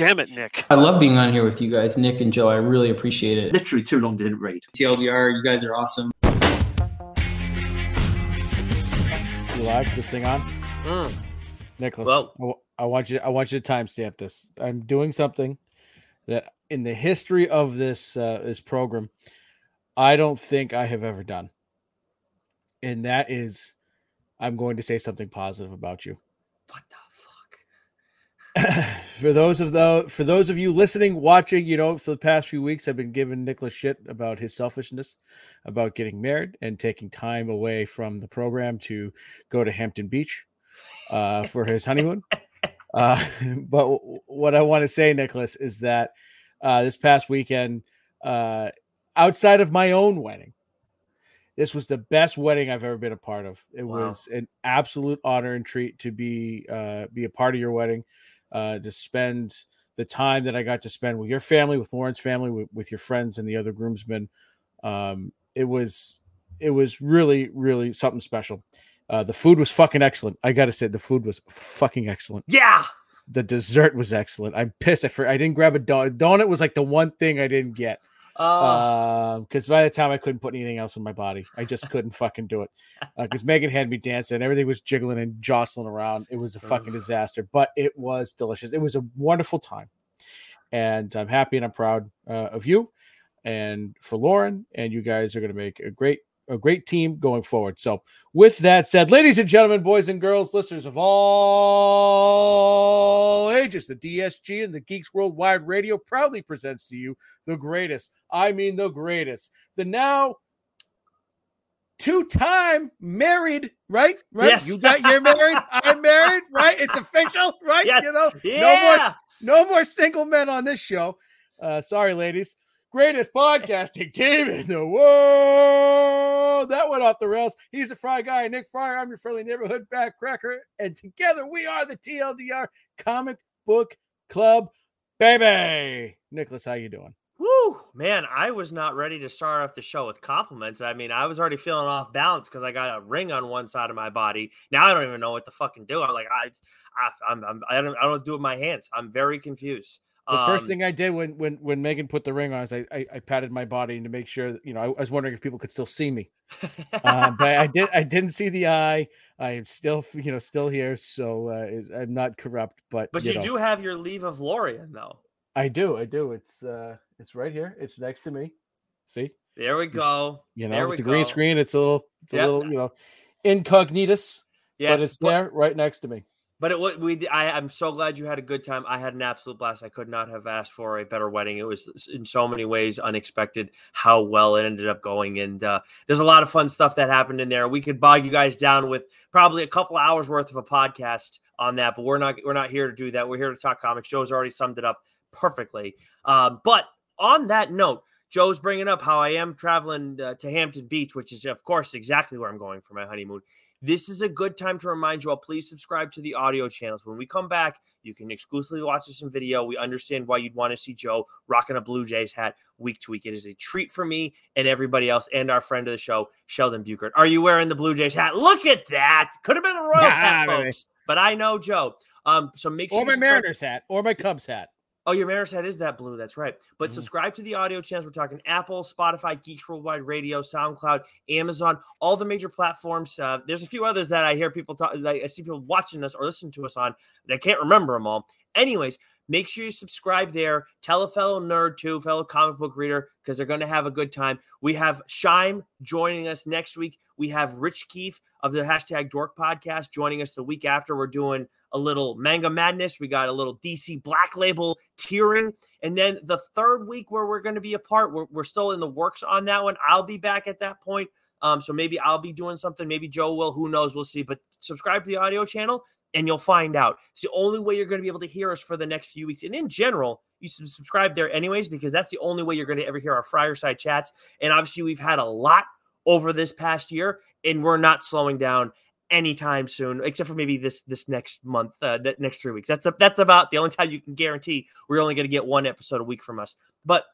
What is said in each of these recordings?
damn it, Nick. I love being on here with you guys, Nick and Joe. I really appreciate it. Literally too long didn't read. TLDR, you guys are awesome. You live? This thing on? Mm. Nicholas, Well- I w- I want you. I want you to timestamp this. I'm doing something that, in the history of this uh, this program, I don't think I have ever done, and that is, I'm going to say something positive about you. What the fuck? for those of the for those of you listening, watching, you know, for the past few weeks, I've been giving Nicholas shit about his selfishness, about getting married and taking time away from the program to go to Hampton Beach uh, for his honeymoon. Uh, but w- what I want to say, Nicholas, is that uh, this past weekend, uh, outside of my own wedding, this was the best wedding I've ever been a part of. It Wow. was an absolute honor and treat to be uh, be a part of your wedding, uh, to spend the time that I got to spend with your family, with Lauren's family, with, with your friends and the other groomsmen. Um, it was it was really really something special. Uh, the food was fucking excellent. I gotta say, the food was fucking excellent. Yeah. The dessert was excellent. I'm pissed. I for, I didn't grab a donut. Donut was like the one thing I didn't get. Oh, because by the time I couldn't put anything else in my body, I just couldn't fucking do it. Because Megan had me dancing, and everything was jiggling and jostling around. It was a fucking disaster, but it was delicious. It was a wonderful time, and I'm happy and I'm proud uh, of you and for Lauren. And you guys are going to make a great a great team going forward. So, with that said, ladies and gentlemen, boys and girls, listeners of all ages, the DSG and the Geeks Worldwide Radio proudly presents to you the greatest. I mean, the greatest. The now two-time married, right? Right? Yes. You got you're married. I'm married, right? It's official, right? Yes. You know, yeah. no more no more single men on this show. Uh, sorry, ladies. Greatest podcasting team in the world. That went off the rails. He's a Fry Guy, Nick Fryer. I'm your friendly neighborhood backcracker. And together we are the TLDR Comic Book Club, baby. Nicholas, how you doing? Woo, man, I was not ready to start off the show with compliments. I mean, I was already feeling off balance because I got a ring on one side of my body. Now I don't even know what to fucking do. I'm like, I, I, I'm, I'm I don't, I don't do it with my hands. I'm very confused. The first Um, thing I did when when when Megan put the ring on is I I, I patted my body to make sure that, you know I, I was wondering if people could still see me. uh, but I did. I didn't see the eye. I am still, you know, still here, so uh, I'm not corrupt. But but you, know, do have your leave of Lorien, though. I do. I do. It's uh, it's right here. It's next to me. See, There we go. you know, with the green screen. It's a little, it's Yep. a little, you know, incognitus, Yes, but it's there right next to me. But it wa- we I I'm so glad you had a good time. I had an absolute blast. I could not have asked for a better wedding. It was in so many ways unexpected how well it ended up going, and uh, there's a lot of fun stuff that happened in there. We could bog you guys down with probably a couple hours worth of a podcast on that, but we're not we're not here to do that. We're here to talk comics. Joe's already summed it up perfectly. Um, but on that note. Joe's bringing up how I am traveling uh, to Hampton Beach, which is, of course, exactly where I'm going for my honeymoon. This is a good time to remind you all please subscribe to the audio channels. When we come back, you can exclusively watch this in video. We understand why you'd want to see Joe rocking a Blue Jays hat week to week. It is a treat for me and everybody else, and our friend of the show, Sheldon Buchert. Are you wearing the Blue Jays hat? Look at that. Could have been a Royals hat, Nah, baby. folks, but I know Joe. Um, so make sure Or my Mariners hat, or my Cubs hat. Oh, your Mariners hat is that blue. That's right. But Mhm. subscribe to the audio channels. We're talking Apple, Spotify, Geeks Worldwide Radio, SoundCloud, Amazon, all the major platforms. Uh, there's a few others that I hear people talk. Like I see people watching us or listening to us on. They can't remember them all. Anyways, make sure you subscribe there. Tell a fellow nerd too, fellow comic book reader, because they're going to have a good time. We have Shime joining us next week. We have Rich Keefe of the hashtag Dork Podcast joining us the week after. We're doing a little manga madness. We got a little DC Black Label tiering. And then the third week where we're going to be apart, we're, we're still in the works on that one. I'll be back at that point. Um, so maybe I'll be doing something. Maybe Joe will. Who knows? We'll see. But subscribe to the audio channel and you'll find out. It's the only way you're going to be able to hear us for the next few weeks. And in general, you should subscribe there anyways, because that's the only way you're going to ever hear our fireside chats. And obviously, we've had a lot over this past year, and we're not slowing down anytime soon, except for maybe this this next month, uh, that next three weeks. That's a, that's about the only time you can guarantee we're only going to get one episode a week from us. But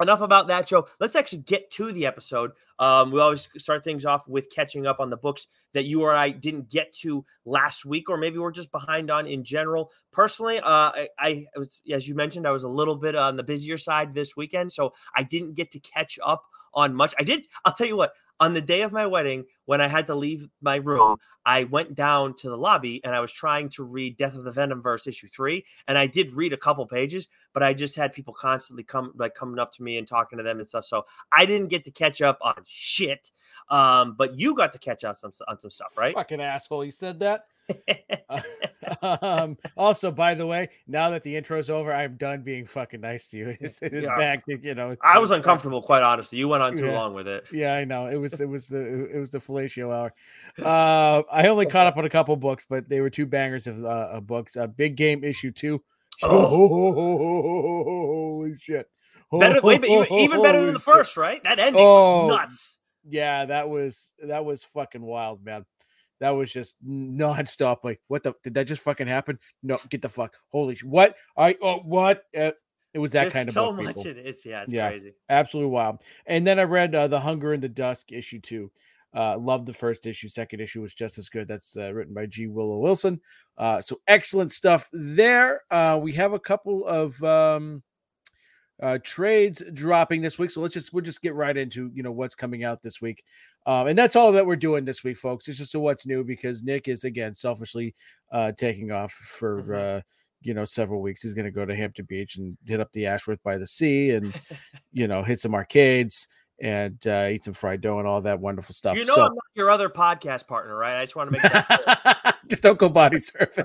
enough about that, Joe. Let's actually get to the episode. Um, we always start things off with catching up on the books that you or I didn't get to last week, or maybe we're just behind on in general. Personally, uh, I, I was, as you mentioned, I was a little bit on the busier side this weekend, so I didn't get to catch up on much. I did. I'll tell you what. On the day of my wedding, when I had to leave my room, I went down to the lobby and I was trying to read Death of the Venomverse issue three, and I did read a couple pages, but I just had people constantly come like coming up to me and talking to them and stuff. So I didn't get to catch up on shit. Um, but you got to catch up on some on some stuff, right? Fucking asshole! You said that. um, also, by the way, now that the intro's over, I'm done being fucking nice to you. It's, it's Yeah. back, you know. I was uncomfortable, quite honestly. You went on too Yeah. long with it. Yeah, I know. It was it was the it was the fellatio hour. Uh, I only caught up on a couple books, but they were two bangers of, uh, of books. Uh, Big Game issue two. Oh, Holy shit! Better, way, be- even, even better than the Holy shit. first, right? That ending Oh, was nuts. Yeah, that was that was fucking wild, man. That was just nonstop. Like, what the? Did that just fucking happen? No, get the fuck. Holy sh! What? I oh what? Uh, it was that There's kind of so much people. it. It's yeah, it's Yeah. crazy. absolutely wild. And then I read uh, the Hunger in the Dusk issue two. Uh, loved the first issue. Second issue was just as good. That's uh, written by G. Willow Wilson. Uh, so excellent stuff there. Uh, we have a couple of um, uh, trades dropping this week. So let's just we'll just get right into you know what's coming out this week. Um, and that's all that we're doing this week, folks. It's just a what's new because Nick is again selfishly uh, taking off for Mhm. uh, you know several weeks. He's going to go to Hampton Beach and hit up the Ashworth by the sea and you know hit some arcades and uh, eat some fried dough and all that wonderful stuff. You know, so I'm not your other podcast partner, right? I just want to make that clear. just don't go body surfing.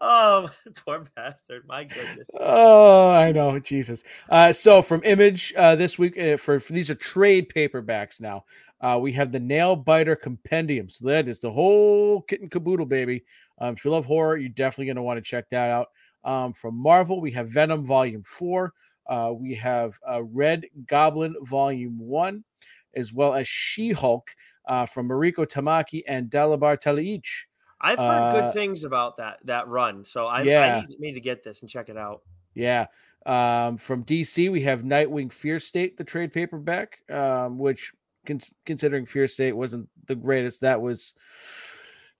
Oh, poor bastard! My goodness. Oh, I know, Jesus. Uh, so from Image uh, this week, uh, for, for these are trade paperbacks now. Uh, we have the Nail Biter Compendium. So that is the whole kit and caboodle, baby. Um, if you love horror, you're definitely going to want to check that out. Um, from Marvel, we have Venom Volume Four. Uh, we have uh, Red Goblin Volume One, as well as She Hulk uh, from Mariko Tamaki and Dalabar Taliich. I've heard Uh, good things about that that run, so I, Yeah. I need, need to get this and check it out. Yeah. Um, from DC, we have Nightwing Fear State, the trade paperback, um, which, cons- considering Fear State wasn't the greatest, that was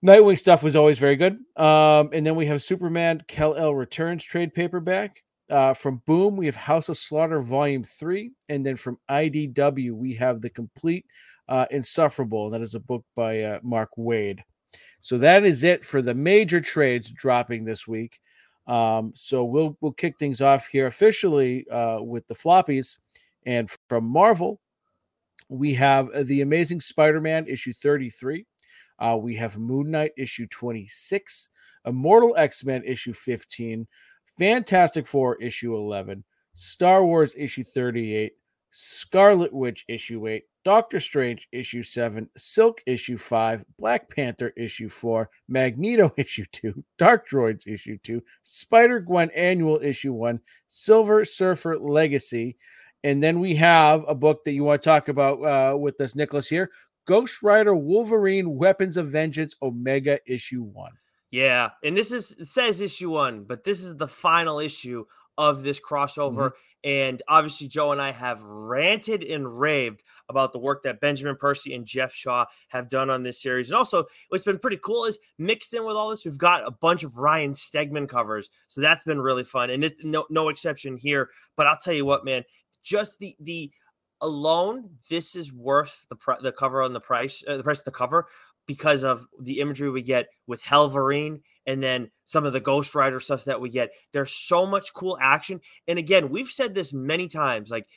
Nightwing stuff was always very good. Um, and then we have Superman Kal-El Returns trade paperback. Uh, from Boom, we have House of Slaughter Volume 3. And then from IDW, we have The Complete uh, Insufferable. And that is a book by uh, Mark Waid. So that is it for the major trades dropping this week. Um, so we'll we'll kick things off here officially uh, with the floppies, and from Marvel, we have the Amazing Spider-Man issue 33. Uh, we have Moon Knight issue 26, Immortal X-Men issue 15, Fantastic Four issue 11, Star Wars issue 38, Scarlet Witch issue 8, Doctor Strange issue 7, Silk issue 5, Black Panther issue 4, Magneto issue 2, Dark Droids issue 2, Spider Gwen annual issue 1, Silver Surfer Legacy. And then we have a book that you want to talk about uh, with us, Nicholas, here Ghost Rider Wolverine Weapons of Vengeance Omega issue 1. Yeah, and this is it says issue one, but this is the final issue of this crossover. And obviously, Joe and I have ranted and raved about the work that Benjamin Percy and Geoff Shaw have done on this series. And also, what's been pretty cool is mixed in with all this, we've got a bunch of Ryan Stegman covers. So that's been really fun. And this, no, no exception here. But I'll tell you what, man, just the the alone, this is worth the pr- the cover on the price, uh, the price of the cover because of the imagery we get with Hellverine and then some of the Ghost Rider stuff that we get. There's so much cool action. And again, we've said this many times like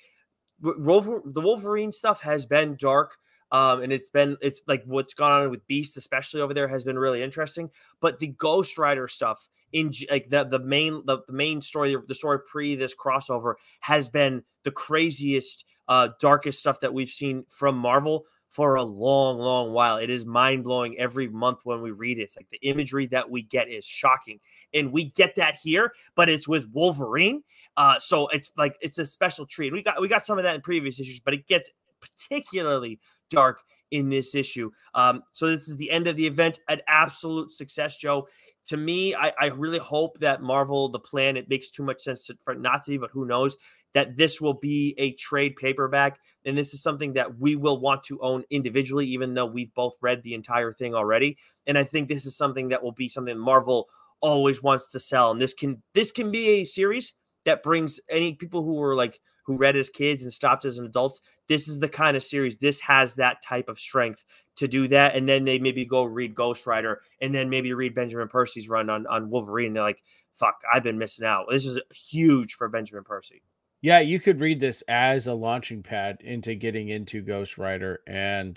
the Wolverine stuff has been dark. Um, and it's been it's like what's gone on with Beast, especially over there, has been really interesting. But the Ghost Rider stuff in like the the main the, the main story, the story pre this crossover has been the craziest, uh, darkest stuff that we've seen from Marvel for a long, long while. It is mind blowing every month when we read it. It's like the imagery that we get is shocking, and we get that here, but it's with Wolverine. Uh, so it's like it's a special treat. We got we got some of that in previous issues, but it gets particularly dark in this issue. Um, so this is the end of the event. An absolute success, Joe. To me, I, I really hope that Marvel, the plan, it makes too much sense to, for not to be, but who knows that this will be a trade paperback. And this is something that we will want to own individually, even though we've both read the entire thing already. And I think this is something that will be something Marvel always wants to sell. And this can this can be a series that brings any people who were like who read as kids and stopped as an adults. This is the kind of series. This has that type of strength to do that. And then they maybe go read Ghost Rider and then maybe read Benjamin Percy's run on, on Wolverine. They're like, fuck, I've been missing out. This is huge for Benjamin Percy. Yeah, you could read this as a launching pad into getting into Ghost Rider and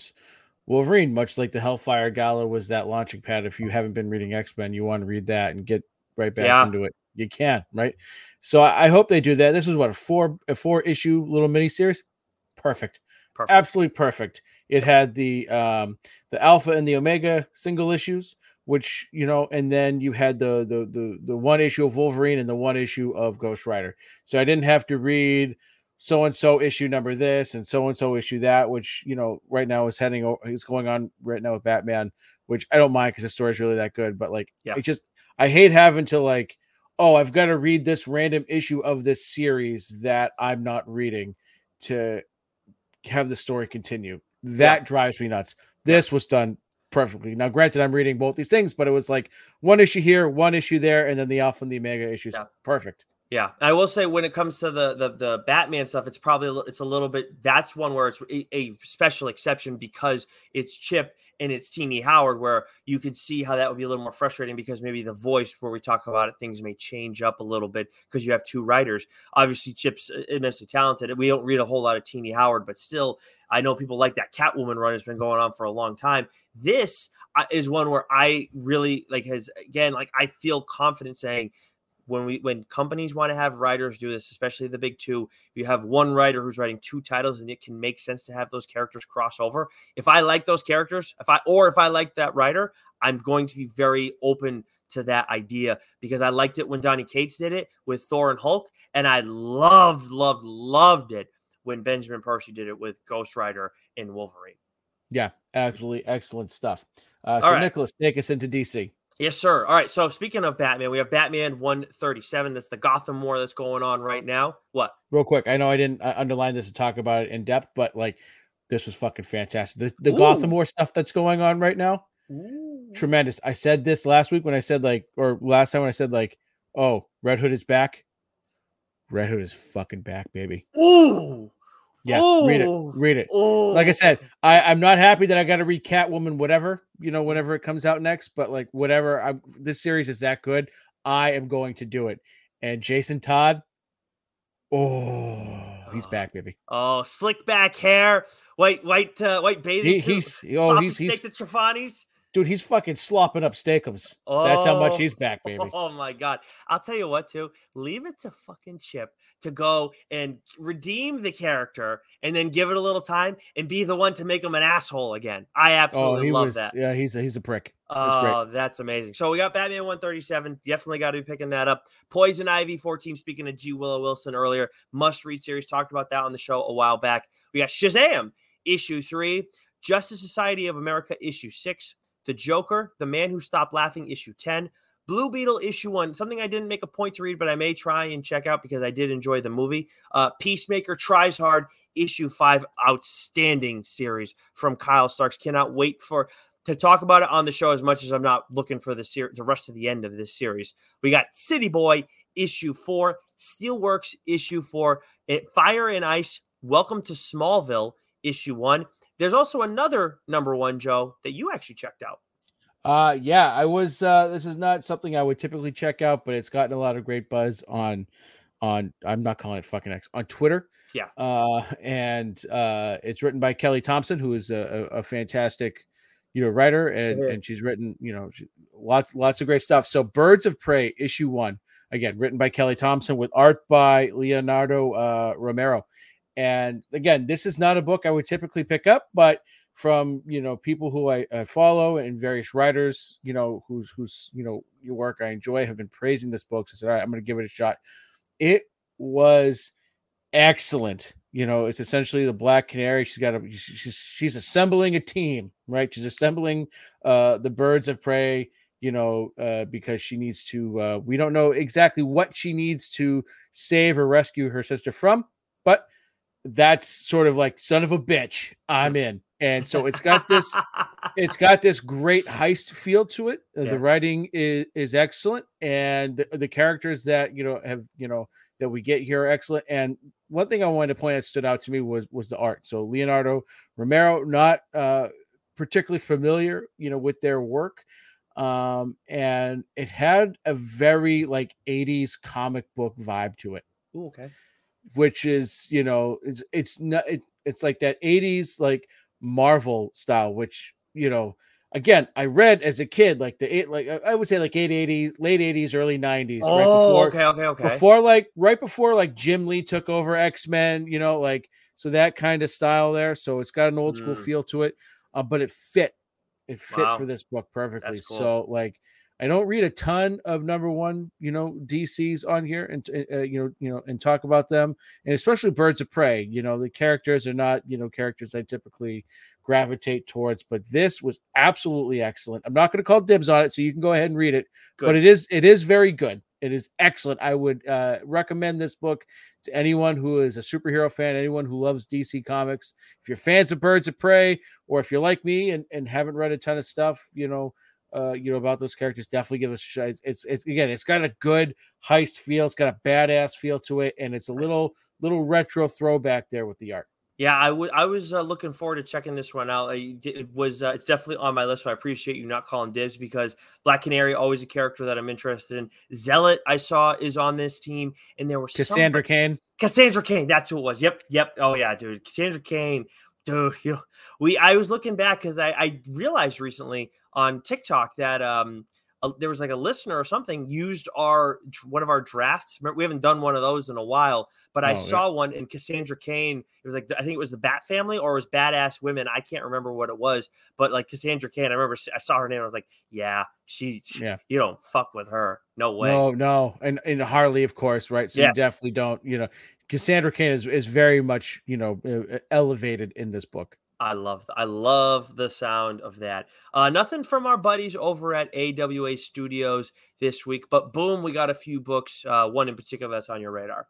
Wolverine, much like the Hellfire Gala was that launching pad. If you haven't been reading X Men, you want to read that and get right back yeah. into it. You can, right? So I hope they do that. This is what a four a four issue little mini series. Perfect. perfect. Absolutely perfect. It had the um the alpha and the omega single issues, which you know, and then you had the the the the one issue of Wolverine and the one issue of Ghost Rider. So I didn't have to read so and so issue number this and so and so issue that, which you know right now is heading is going on right now with Batman, which I don't mind because the story is really that good. But like, yeah. it just I hate having to like, oh, I've got to read this random issue of this series that I'm not reading to have the story continue. That yeah. drives me nuts. This was done perfectly. Now, granted, I'm reading both these things, but it was like one issue here, one issue there, and then the alpha and the omega issues. Yeah. Perfect. Yeah, I will say when it comes to the the the Batman stuff, it's probably it's a little bit. That's one where it's a, a special exception because it's Chip and it's Tini Howard, where you could see how that would be a little more frustrating because maybe the voice where we talk about it, things may change up a little bit because you have two writers. Obviously, Chip's immensely talented. We don't read a whole lot of Tini Howard, but still, I know people like that Catwoman run has been going on for a long time. This uh, is one where I really like has again like I feel confident saying when we when companies want to have writers do this, especially the big two, you have one writer who's writing two titles, and it can make sense to have those characters cross over. If I like those characters, if I or if I like that writer, I'm going to be very open to that idea because I liked it when Donny Cates did it with Thor and Hulk, and I loved, loved, loved it when Benjamin Percy did it with Ghost Rider and Wolverine. Yeah, absolutely excellent stuff. Uh, so, right. Nicholas, take us into DC. Yes, sir. All right. So speaking of Batman, we have Batman 137. That's the Gotham War that's going on right now. What? Real quick. I know I didn't uh, underline this to talk about it in depth, but like this was fucking fantastic. The, the Gotham War stuff that's going on right now, Ooh. tremendous. I said this last week when I said like, or last time when I said like, oh, Red Hood is back. Red Hood is fucking back, baby. Ooh. Yeah, oh, read it. Read it. Oh. Like I said, I, I'm not happy that I got to read Catwoman, whatever, you know, whenever it comes out next, but like whatever, I, this series is that good. I am going to do it. And Jason Todd, oh, he's back, baby. Oh, slick back hair, white, white, uh, white bathing he, He's, oh, he's, he's, at Trefani's dude, he's fucking slopping up steakums. Oh, That's how much he's back, baby. Oh, oh my god! I'll tell you what, too. Leave it to fucking Chip to go and redeem the character, and then give it a little time and be the one to make him an asshole again. I oh, absolutely oh, love was, that. Yeah, he's a, he's a prick. Oh, that's amazing. So we got Batman 137. Definitely got to be picking that up. Poison Ivy 14. Speaking of G. Willow Wilson earlier, must read series. Talked about that on the show a while back. We got Shazam issue three, Justice Society of America issue six, the Joker, The Man Who Stopped Laughing, issue 10. Blue Beetle issue one, something I didn't make a point to read, but I may try and check out because I did enjoy the movie. Uh, Peacemaker tries hard, issue five, outstanding series from Kyle Starks. Cannot wait for to talk about it on the show as much as I'm not looking for the ser- the rest of the end of this series. We got City Boy issue four, Steelworks issue four, Fire and Ice. Welcome to Smallville issue one, there's also another number one, Joe, that you actually checked out. Uh yeah, I was uh this is not something I would typically check out, but it's gotten a lot of great buzz on on I'm not calling it fucking X on Twitter. Yeah. Uh and uh it's written by Kelly Thompson, who is a, a, a fantastic you know writer and mm-hmm. and she's written, you know, she, lots lots of great stuff. So Birds of Prey issue 1 again written by Kelly Thompson with art by Leonardo uh Romero. And again, this is not a book I would typically pick up, but from you know people who I, I, follow and various writers, you know, whose whose you know your work I enjoy have been praising this book. So I said, all right, I'm going to give it a shot. It was excellent. you know, it's essentially the Black Canary. She's got a she's she's assembling a team, right? She's assembling uh the birds of prey, you know, uh, because she needs to. Uh, we don't know exactly what she needs to save or rescue her sister from, but that's sort of like son of a bitch. I'm in, and so it's got this. it's got this great heist feel to it. Uh, Yeah. The writing is is excellent, and the, the characters that you know have you know that we get here are excellent. And one thing I wanted to point out stood out to me was was the art. So Leonardo Romero, not uh, particularly familiar, you know, with their work, um, and it had a very like '80s comic book vibe to it Ooh, okay. Which is you know it's it's not it, it's like that 80s like marvel style which you know again i read as a kid like the eight like i would say like 880s late 80s early 90s right Oh, before okay, okay, okay. before like right before like jim lee took over x-men you know like so that kind of style there so it's got an old school Mm. feel to it uh, but it fit it fit Wow. for this book perfectly cool. so like I don't read a ton of number one, you know, DCs on here, and uh, you know, you know, and talk about them, and especially Birds of Prey. You know, the characters are not, you know, characters I typically gravitate towards, but this was absolutely excellent. I'm not going to call dibs on it, so you can go ahead and read it, but it is, it is very good. It is excellent. I would uh, recommend this book to anyone who is a superhero fan, anyone who loves DC comics. If you're fans of Birds of Prey, or if you're like me and, and haven't read a ton of stuff, you know, uh, you know about those characters, definitely give us a shot. It's, it's it's again, it's got a good heist feel. It's got a badass feel to it, and it's a Nice. little little retro throwback there with the art. Yeah, I wa- I was uh, looking forward to checking this one out. It was uh, it's definitely on my list. So I appreciate you not calling dibs because Black Canary always a character that I'm interested in. Zealot I saw is on this team, and there was Cassandra somebody- Cain. Cassandra Cain. That's who it was. Yep, yep. Oh yeah, dude, Cassandra Cain. Dude, you know, we I was looking back because I, I realized recently on TikTok that um a, there was like a listener or something used our one of our drafts. Remember, we haven't done one of those in a while, but Oh, I yeah. saw one in Cassandra Cain. It was like I think it was the Bat Family or it was Badass Women. I can't remember what it was, but like Cassandra Cain, I remember I saw her name. I was like, yeah, she. Yeah. you don't fuck with her. No way. No, no, and and Harley, of course, right? So Yeah. you definitely don't, you know, Cassandra Cain is is very much, you know, elevated in this book. I love I love the sound of that. Uh nothing from our buddies over at AWA Studios this week, but boom, we got a few books, uh one in particular that's on your radar.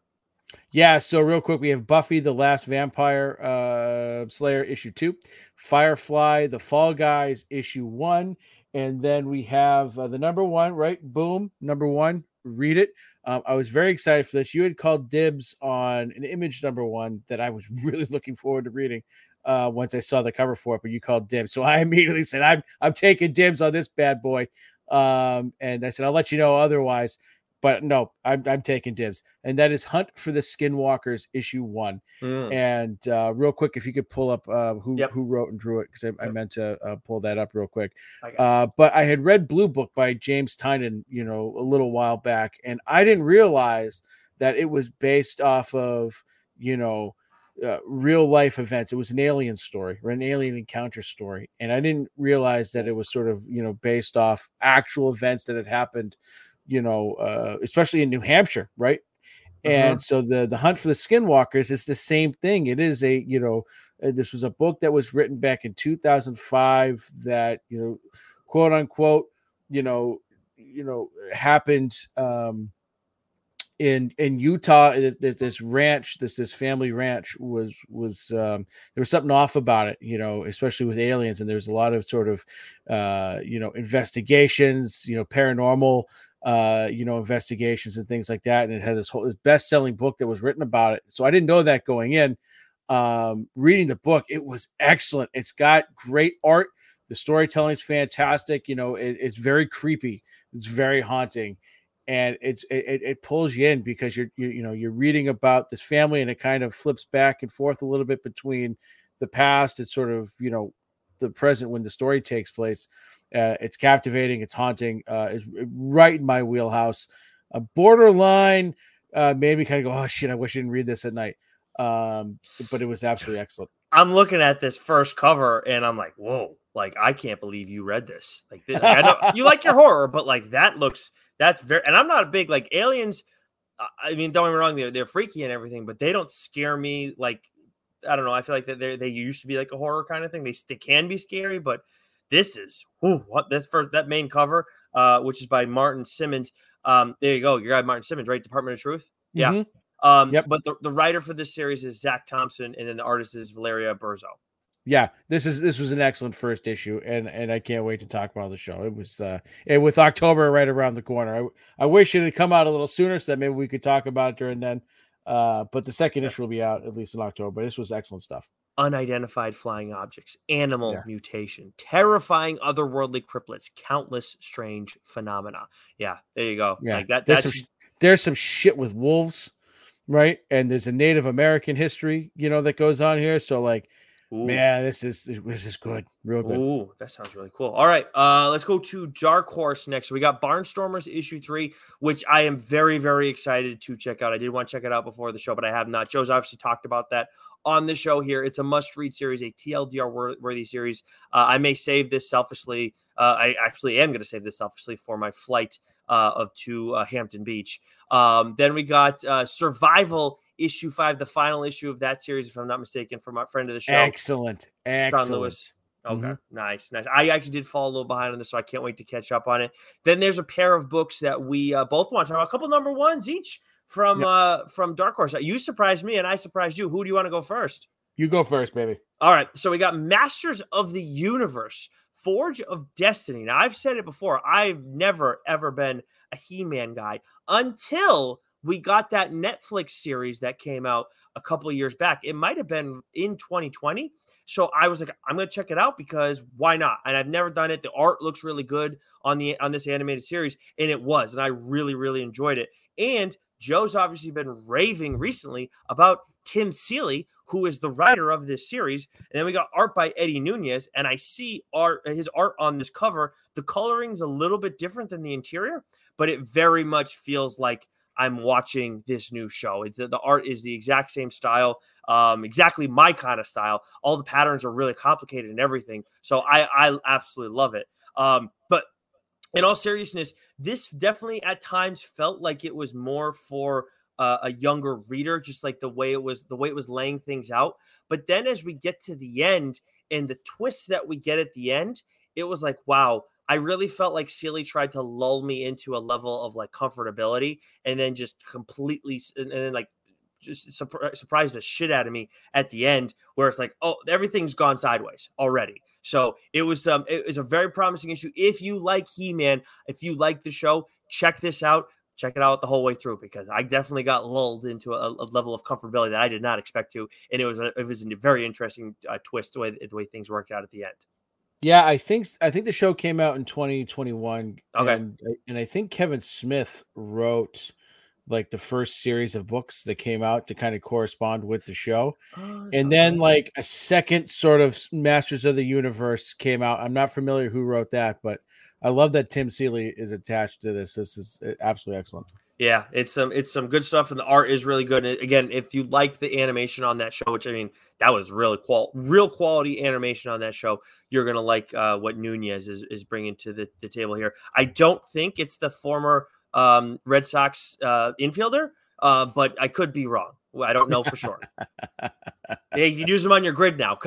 Yeah, so real quick, we have Buffy the Last Vampire uh Slayer issue 2, Firefly the Fall Guys issue 1, and then we have uh, the number 1, right? Boom, number 1. Read it. Um, I was very excited for this. You had called dibs on an image number 1 that I was really looking forward to reading uh once I saw the cover for it, but you called dibs. So I immediately said I'm I'm taking dibs on this bad boy. Um and I said I'll let you know otherwise. But no, I'm, I'm taking dibs, and that is Hunt for the Skinwalkers issue one. Mm. And uh, real quick, if you could pull up uh, who Yep. who wrote and drew it, because I, I meant to uh, pull that up real quick. I Uh, but I had read Blue Book by James Tynion, you know, a little while back, and I didn't realize that it was based off of, you know, uh, real life events. It was an alien story or an alien encounter story, and I didn't realize that it was sort of, you know, based off actual events that had happened, you know, uh, especially in New Hampshire, right? And so the the hunt for the skinwalkers is the same thing. It is a you know uh, this was a book that was written back in 2005 that you know quote unquote you know you know happened um in in Utah it- this ranch this this family ranch was was um there was something off about it you know especially with aliens and there's a lot of sort of uh you know investigations you know paranormal uh you know investigations and things like that and it had this whole this best-selling book that was written about it. So i didn't know that going in. Um reading the book it was excellent. It's got great art. The storytelling is fantastic you know it, it's very creepy. It's very haunting and it's it, it- pulls you in because you're you, you know you're reading about this family and it kind of flips back and forth a little bit between the past and sort of you know the present when the story takes place. Uh, it's captivating it's haunting uh, it's right in my wheelhouse. A borderline uh, made me kind of go oh shit i wish i didn't read this at night. Um, but it was absolutely excellent I'm looking at this first cover and I'm like, whoa, like I can't believe you read this. Like, this, like, I you like your horror, but like that looks that's very and I'm not a big like aliens. I- mean, don't get me wrong, they're they're freaky and everything, but they don't scare me like I don't know. I feel like that they they used to be like a horror kind of thing. They they can be scary, but this is whew, what this for that main cover, uh, which is by Martin Simmonds. Um, there you go, your guy Martin Simmonds, right? Department of Truth. Yeah. Mhm. Um, Yep. But the, the writer for this series is Zac Thompson, and then the artist is Valeria Burzo. Yeah, this is this was an excellent first issue, and and I can't wait to talk about the show. It was uh, and with October right around the corner, I I wish it had come out a little sooner so that maybe we could talk about it during then. Uh, but the second issue will be out at least in October. But this was excellent stuff. unidentified flying objects, animal Yeah. mutation, terrifying otherworldly cryptids, countless strange phenomena. Yeah, there you go. Yeah, like that. There's That's some there's some shit with wolves, right? And there's a Native American history, you know, that goes on here. So like, ooh, man, this is this is good, real good. Ooh, that sounds really cool. All right, uh, let's go to Dark Horse next. We got Barnstormers issue three, which I am very, very excited to check out. I did want to check it out before the show, but I have not. Joe's obviously talked about that on the show here. It's a must-read series, a TLDR worthy series. Uh, I may save this selfishly. Uh, I actually am going to save this selfishly for my flight uh, of to uh, Hampton Beach. Um, then we got uh, Survival issue five, the final issue of that series, if I'm not mistaken, from my friend of the show. Excellent, John excellent. Lewis. Okay, Mhm. nice, nice. I actually did fall a little behind on this, so I can't wait to catch up on it. Then there's a pair of books that we uh, both want to talk about, a couple number ones each from Yep. uh from Dark Horse. You surprised me, and I surprised you. Who do you want to go first? You go first, baby. All right, so we got Masters of the Universe, Forge of Destiny. Now, I've said it before. I've never ever been a He-Man guy until we got that Netflix series that came out a couple of years back. It might have been in 2020. So I was like, I'm gonna check it out because why not? And I've never done it. The art looks really good on the on this animated series, and it was, and I really, really enjoyed it. And Joe's obviously been raving recently about Tim Seeley, who is the writer of this series. And then we got art by Eddie Nunez, and I see art his art on this cover. The coloring's a little bit different than the interior, but it very much feels like I'm watching this new show. It's the, the art is the exact same style, um, exactly my kind of style. All the patterns are really complicated and everything. So I I absolutely love it. Um, but in all seriousness, this definitely at times felt like it was more for uh, a younger reader, just like the way it was the way it was laying things out. But then as we get to the end and the twist that we get at the end, it was like, wow, I really felt like Seeley tried to lull me into a level of like comfortability and then just completely and, then like just surpri- surprised the shit out of me at the end where it's like oh everything's gone sideways already. So it was um it was a very promising issue. If you like he-man if you like the show check this out check it out the whole way through because i definitely got lulled into a, a level of comfortability that i did not expect to and it was a, it was a very interesting uh, twist the way the way things worked out at the end Yeah, I think I think the show came out in 2021. Okay. And, and I think Kevin Smith wrote like the first series of books that came out to kind of correspond with the show. And then like a second sort of Masters of the Universe came out. I'm not familiar who wrote that, but I love that Tim Seeley is attached to this. This is uh, absolutely excellent. Yeah, it's some it's some good stuff, and the art is really good. And again, if you like the animation on that show, which I mean, that was really qual real quality animation on that show, you're gonna like uh, what Nunez is is bringing to the, the table here. I don't think it's the former um, Red Sox uh, infielder, uh, but I could be wrong. I don't know for sure. yeah, you can use them on your grid now.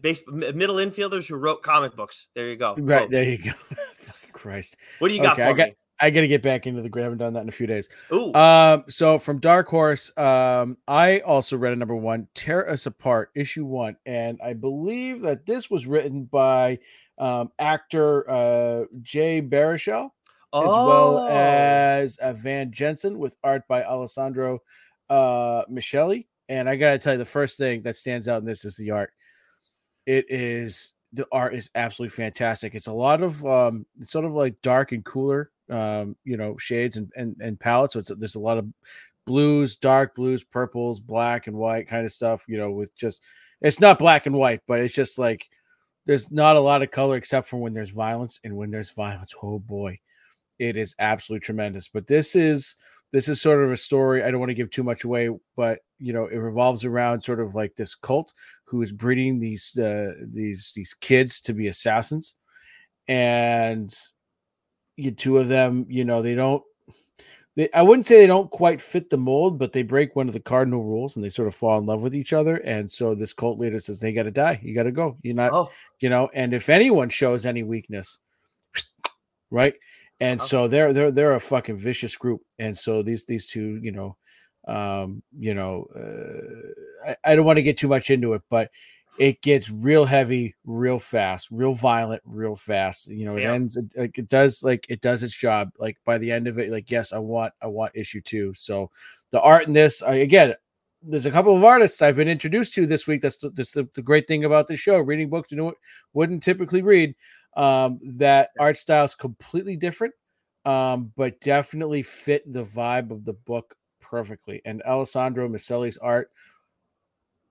Base, middle infielders who wrote comic books. There you go. Right Boom. there you go. Christ. What do you got Okay, for I got- me? I got to get back into the grid. I haven't done that in a few days. Ooh, Um, so from Dark Horse, um, I also read a number one, Tear Us Apart, issue one, and I believe that this was written by um, actor uh, Jay Baruchel, as well Oh. as uh, Van Jensen, with art by Alessandro uh, Micheli. And I gotta tell you, the first thing that stands out in this is the art. It is the art is absolutely fantastic. It's a lot of um, it's sort of like dark and cooler, um, you know, shades and and, and palettes. So it's there's a lot of blues, dark blues, purples, black and white kind of stuff. You know, with just it's not black and white, but it's just like there's not a lot of color except for when there's violence, and when there's violence, oh boy, it is absolutely tremendous. But this is this is sort of a story. I don't want to give too much away, but you know, it revolves around sort of like this cult who is breeding these uh, these these kids to be assassins, and you two of them, you know, they don't they, I wouldn't say they don't quite fit the mold, but they break one of the cardinal rules and they sort of fall in love with each other. And so this cult leader says they got to die. You got to go. You're not, Oh, you know. And if anyone shows any weakness, right? And Uh-huh. so they're they're they're a fucking vicious group. And so these these two, you know, um, you know, uh, I, I don't want to get too much into it, but it gets real heavy, real fast, real violent, real fast. You know, it Yeah. ends it, like it does like it does its job. Like by the end of it, like yes, I want I want issue two. So the art in this, I, again, there's a couple of artists I've been introduced to this week. That's the, that's the, the great thing about the show. Reading books you know, wouldn't typically read. Um, that art style is completely different, um, but definitely fit the vibe of the book perfectly. And Alessandro Maselli's art,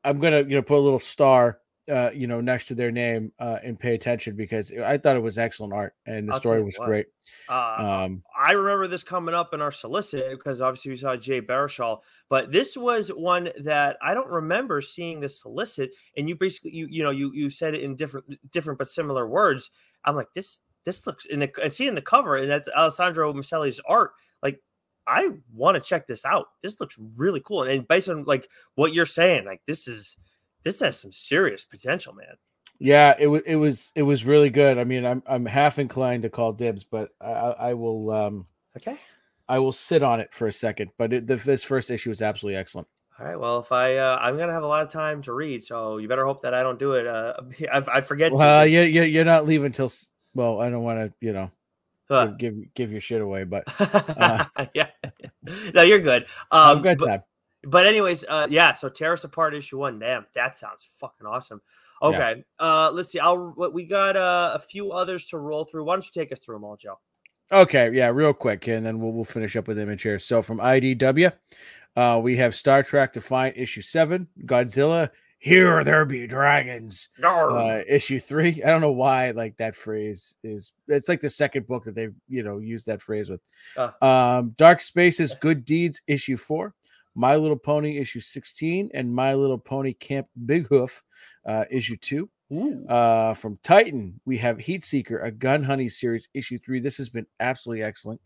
I'm gonna you know put a little star uh, you know next to their name uh, and pay attention because I thought it was excellent art and the I'll story was what. great. uh, Um, I remember this coming up in our solicit because obviously we saw Jay Baruchel, but this was one that I don't remember seeing the solicit. And you basically you you know you you said it in different different but similar words. I'm like this this looks in the and seeing the cover and that's Alessandro Maselli's art. Like I want to check this out. This looks really cool. And based on like what you're saying, like this is this has some serious potential, man. Yeah, it was it was it was really good. I mean, I'm I'm half inclined to call dibs, but I, I I will um Okay. I will sit on it for a second. But it, the, this first issue is absolutely excellent. All right. Well, if I uh, I'm gonna have a lot of time to read, so you better hope that I don't do it. Uh, I, I forget. to. Well, you you you're not leaving till well. I don't want to you know Huh. give, give give your shit away, but yeah. No, you're good. Um, got but, time. but anyways, uh, yeah. So tear us apart, issue one. Damn, that sounds fucking awesome. Yeah. Okay. Uh, let's see. I'll. We got uh, a few others to roll through. Why don't you take us through them all, Joe? Okay, yeah, real quick, and then we'll we'll finish up with image here. So from IDW, uh, we have Star Trek Defiant issue seven, Godzilla. Here there be dragons. uh, issue three. I don't know why like that phrase is. It's like the second book that they've you know used that phrase with. Uh. Um, Dark Spaces, Good Deeds, issue four. My Little Pony, issue sixteen, and My Little Pony Camp Big Hoof, uh, issue two. Uh, from Titan, we have Heat Seeker, a Gun Honey series, issue three. This has been absolutely excellent.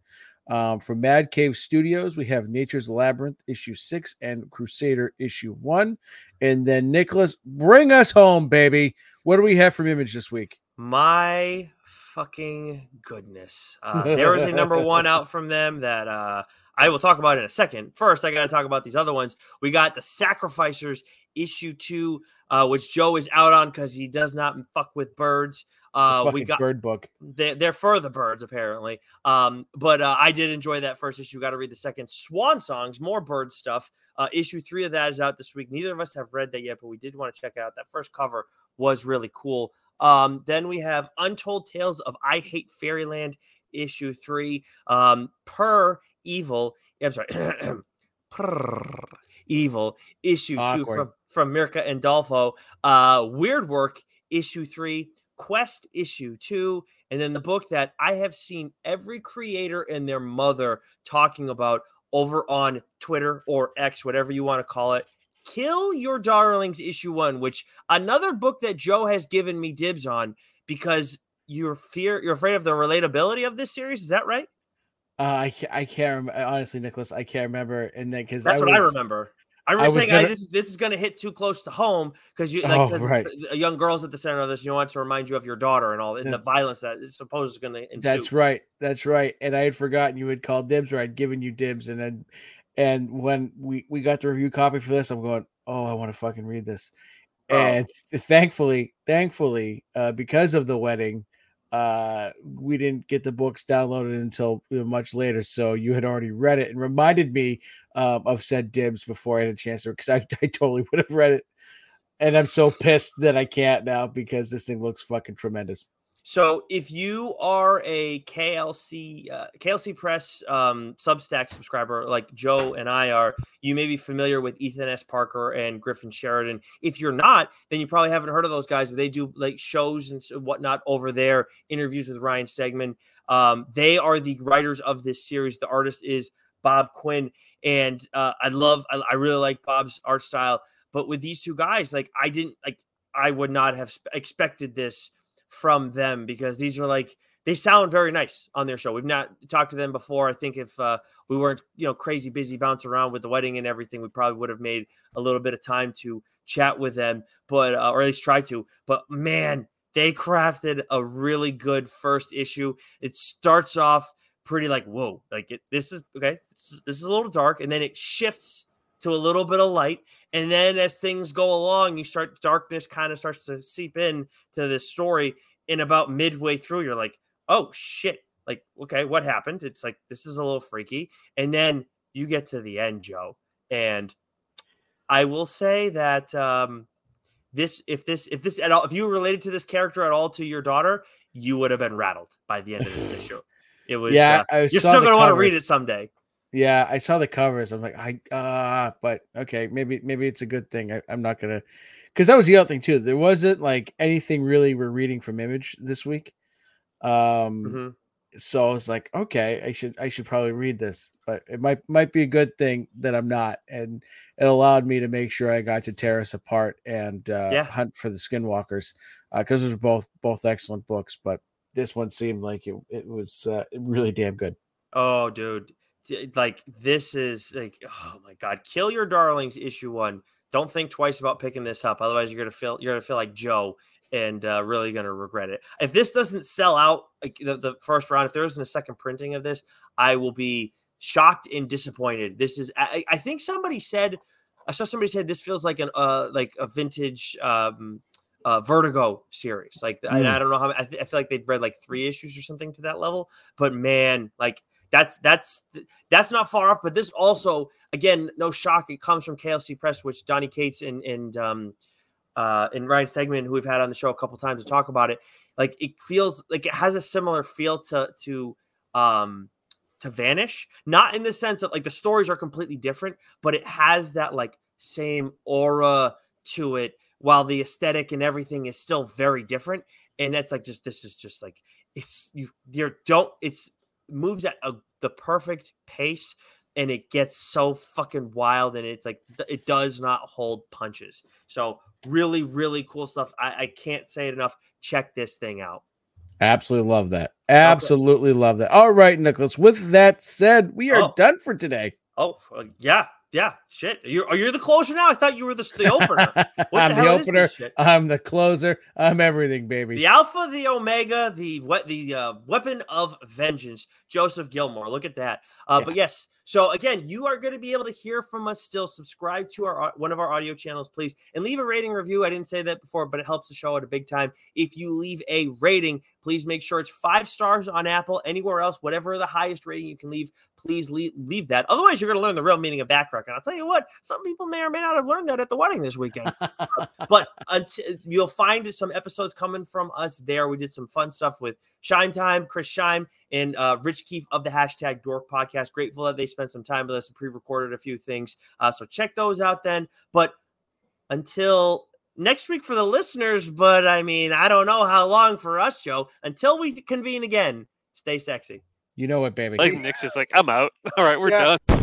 Um, from Mad Cave Studios, we have Nature's Labyrinth, issue six, and Crusader, issue one. And then Nicholas, bring us home, baby. What do we have from Image this week? My fucking goodness. Uh, there was a number one out from them that uh, I will talk about in a second. First, I got to talk about these other ones. We got the Sacrificers issue two, uh, which Joe is out on because he does not fuck with birds. Uh, we got Bird Book. they, they're for the birds apparently um but uh, i did enjoy that first issue got to read the second swan songs more bird stuff uh issue three of that is out this week neither of us have read that yet but we did want to check out that first cover was really cool um then we have untold tales of i hate fairyland issue three um per evil i'm sorry evil issue two from from Mirka Andolfo uh weird work issue three Quest issue two, and then the book that I have seen every creator and their mother talking about over on Twitter or X, whatever you want to call it. Kill Your Darlings issue one, which another book that Joe has given me dibs on because you're fear you're afraid of the relatability of this series. Is that right? Uh, I can't, I can't rem- honestly, Nicholas. I can't remember. And then because That's I what I remember. I remember was saying gonna- this this is going to hit too close to home because you like Oh, right. a young girl's at the center of this. You want to remind you of your daughter and all and Yeah. the violence that is supposed is going to ensue. That's right. That's right. And I had forgotten you had called dibs or I'd given you dibs. And then, and when we we got the review copy for this, I'm going, oh, I want to fucking read this. Oh. And thankfully, thankfully, uh, because of the wedding, uh, we didn't get the books downloaded until much later. So you had already read it and reminded me um, of said dibs before I had a chance to, because I, I totally would have read it. And I'm so pissed that I can't now because this thing looks fucking tremendous. So if you are a KLC uh, KLC Press um, Substack subscriber like Joe and I are, you may be familiar with Ethan S. Parker and Griffin Sheridan. If you're not, then you probably haven't heard of those guys. But they do like shows and whatnot over there, interviews with Ryan Stegman. Um, they are the writers of this series. The artist is Bob Quinn, and uh, I love, I, I really like Bob's art style. But with these two guys, like I didn't like, I would not have expected this from them because these are like they sound very nice on their show. We've not talked to them before. I think if uh, we weren't, you know, crazy busy bouncing around with the wedding and everything, we probably would have made a little bit of time to chat with them, but uh, or at least try to. But man, they crafted a really good first issue. It starts off pretty like whoa, like it, this is okay. This is a little dark, and then it shifts to a little bit of light, and then as things go along, you start darkness kind of starts to seep in to this story. And about midway through, you're like, oh shit, like, okay, what happened? It's like, this is a little freaky. And then you get to the end, Joe. And I will say that um, this, if this, if this at all, if you related to this character at all to your daughter, you would have been rattled by the end of this issue. It was, yeah, uh, you're still going to want to read it someday. Yeah, I saw the covers. I'm like, I uh but okay, maybe maybe it's a good thing. I, am not gonna because that was the other thing too. There wasn't like anything really we're reading from Image this week. Um, mm-hmm. so I was like, okay, I should I should probably read this, but it might might be a good thing that I'm not, and it allowed me to make sure I got to tear us apart and uh, yeah. hunt for the Skinwalkers because uh, those are both both excellent books, but this one seemed like it it was uh, really damn good. Oh, dude, like this is like oh my god, kill your darlings issue one. Don't think twice about picking this up, otherwise you're gonna feel you're gonna feel like Joe and uh, really going to regret it. If this doesn't sell out like, the, the first round, if there isn't a second printing of this, I will be shocked and disappointed. This is, I, I think somebody said, I saw somebody said this feels like an uh like a vintage um uh Vertigo series. Like mm. I, I, don't know how I, I feel like they'd read like three issues or something to that level. But man, like that's that's that's not far off. But this also, again, no shock. It comes from KLC Press, which Donny Cates and and um uh, and Ryan Stegman, who we've had on the show a couple times to talk about it, like it feels like it has a similar feel to to um to Vanish, not in the sense that like the stories are completely different, but it has that like same aura to it, while the aesthetic and everything is still very different. And that's like just this is just like it's you you don't it's moves at a, the perfect pace and it gets so fucking wild and it's like it does not hold punches. So really, really cool stuff. I, I can't say it enough. Check this thing out. Absolutely love that. Absolutely okay. love that. All right, Nicholas. With that said, we are oh. done for today. Oh, uh, yeah. Yeah, shit. You're you're the closer now. I thought you were the, the opener. What I'm the, the opener. I'm the closer. I'm everything, baby. The alpha, the omega, the what the uh, weapon of vengeance. Joseph Gilmore. Look at that. Uh, yeah. But yes, so again, you are going to be able to hear from us still. Subscribe to our one of our audio channels, please, and leave a rating review. I didn't say that before, but it helps the show out a big time. If you leave a rating, please make sure it's five stars on Apple. Anywhere else, whatever the highest rating you can leave, please leave, leave that. Otherwise, you're going to learn the real meaning of backrock. And I'll tell you what, some people may or may not have learned that at the wedding this weekend. but until, you'll find some episodes coming from us there. We did some fun stuff with Shine Time, Chris Shime, and uh, Rich Keefe of the hashtag Dork Podcast. Grateful that they spent some time with us and pre-recorded a few things. Uh, so check those out then. But until next week for the listeners, but I mean, I don't know how long for us, Joe. Until we convene again, stay sexy. You know what, baby? Like Nick's just like, I'm out. All right, we're yeah. done.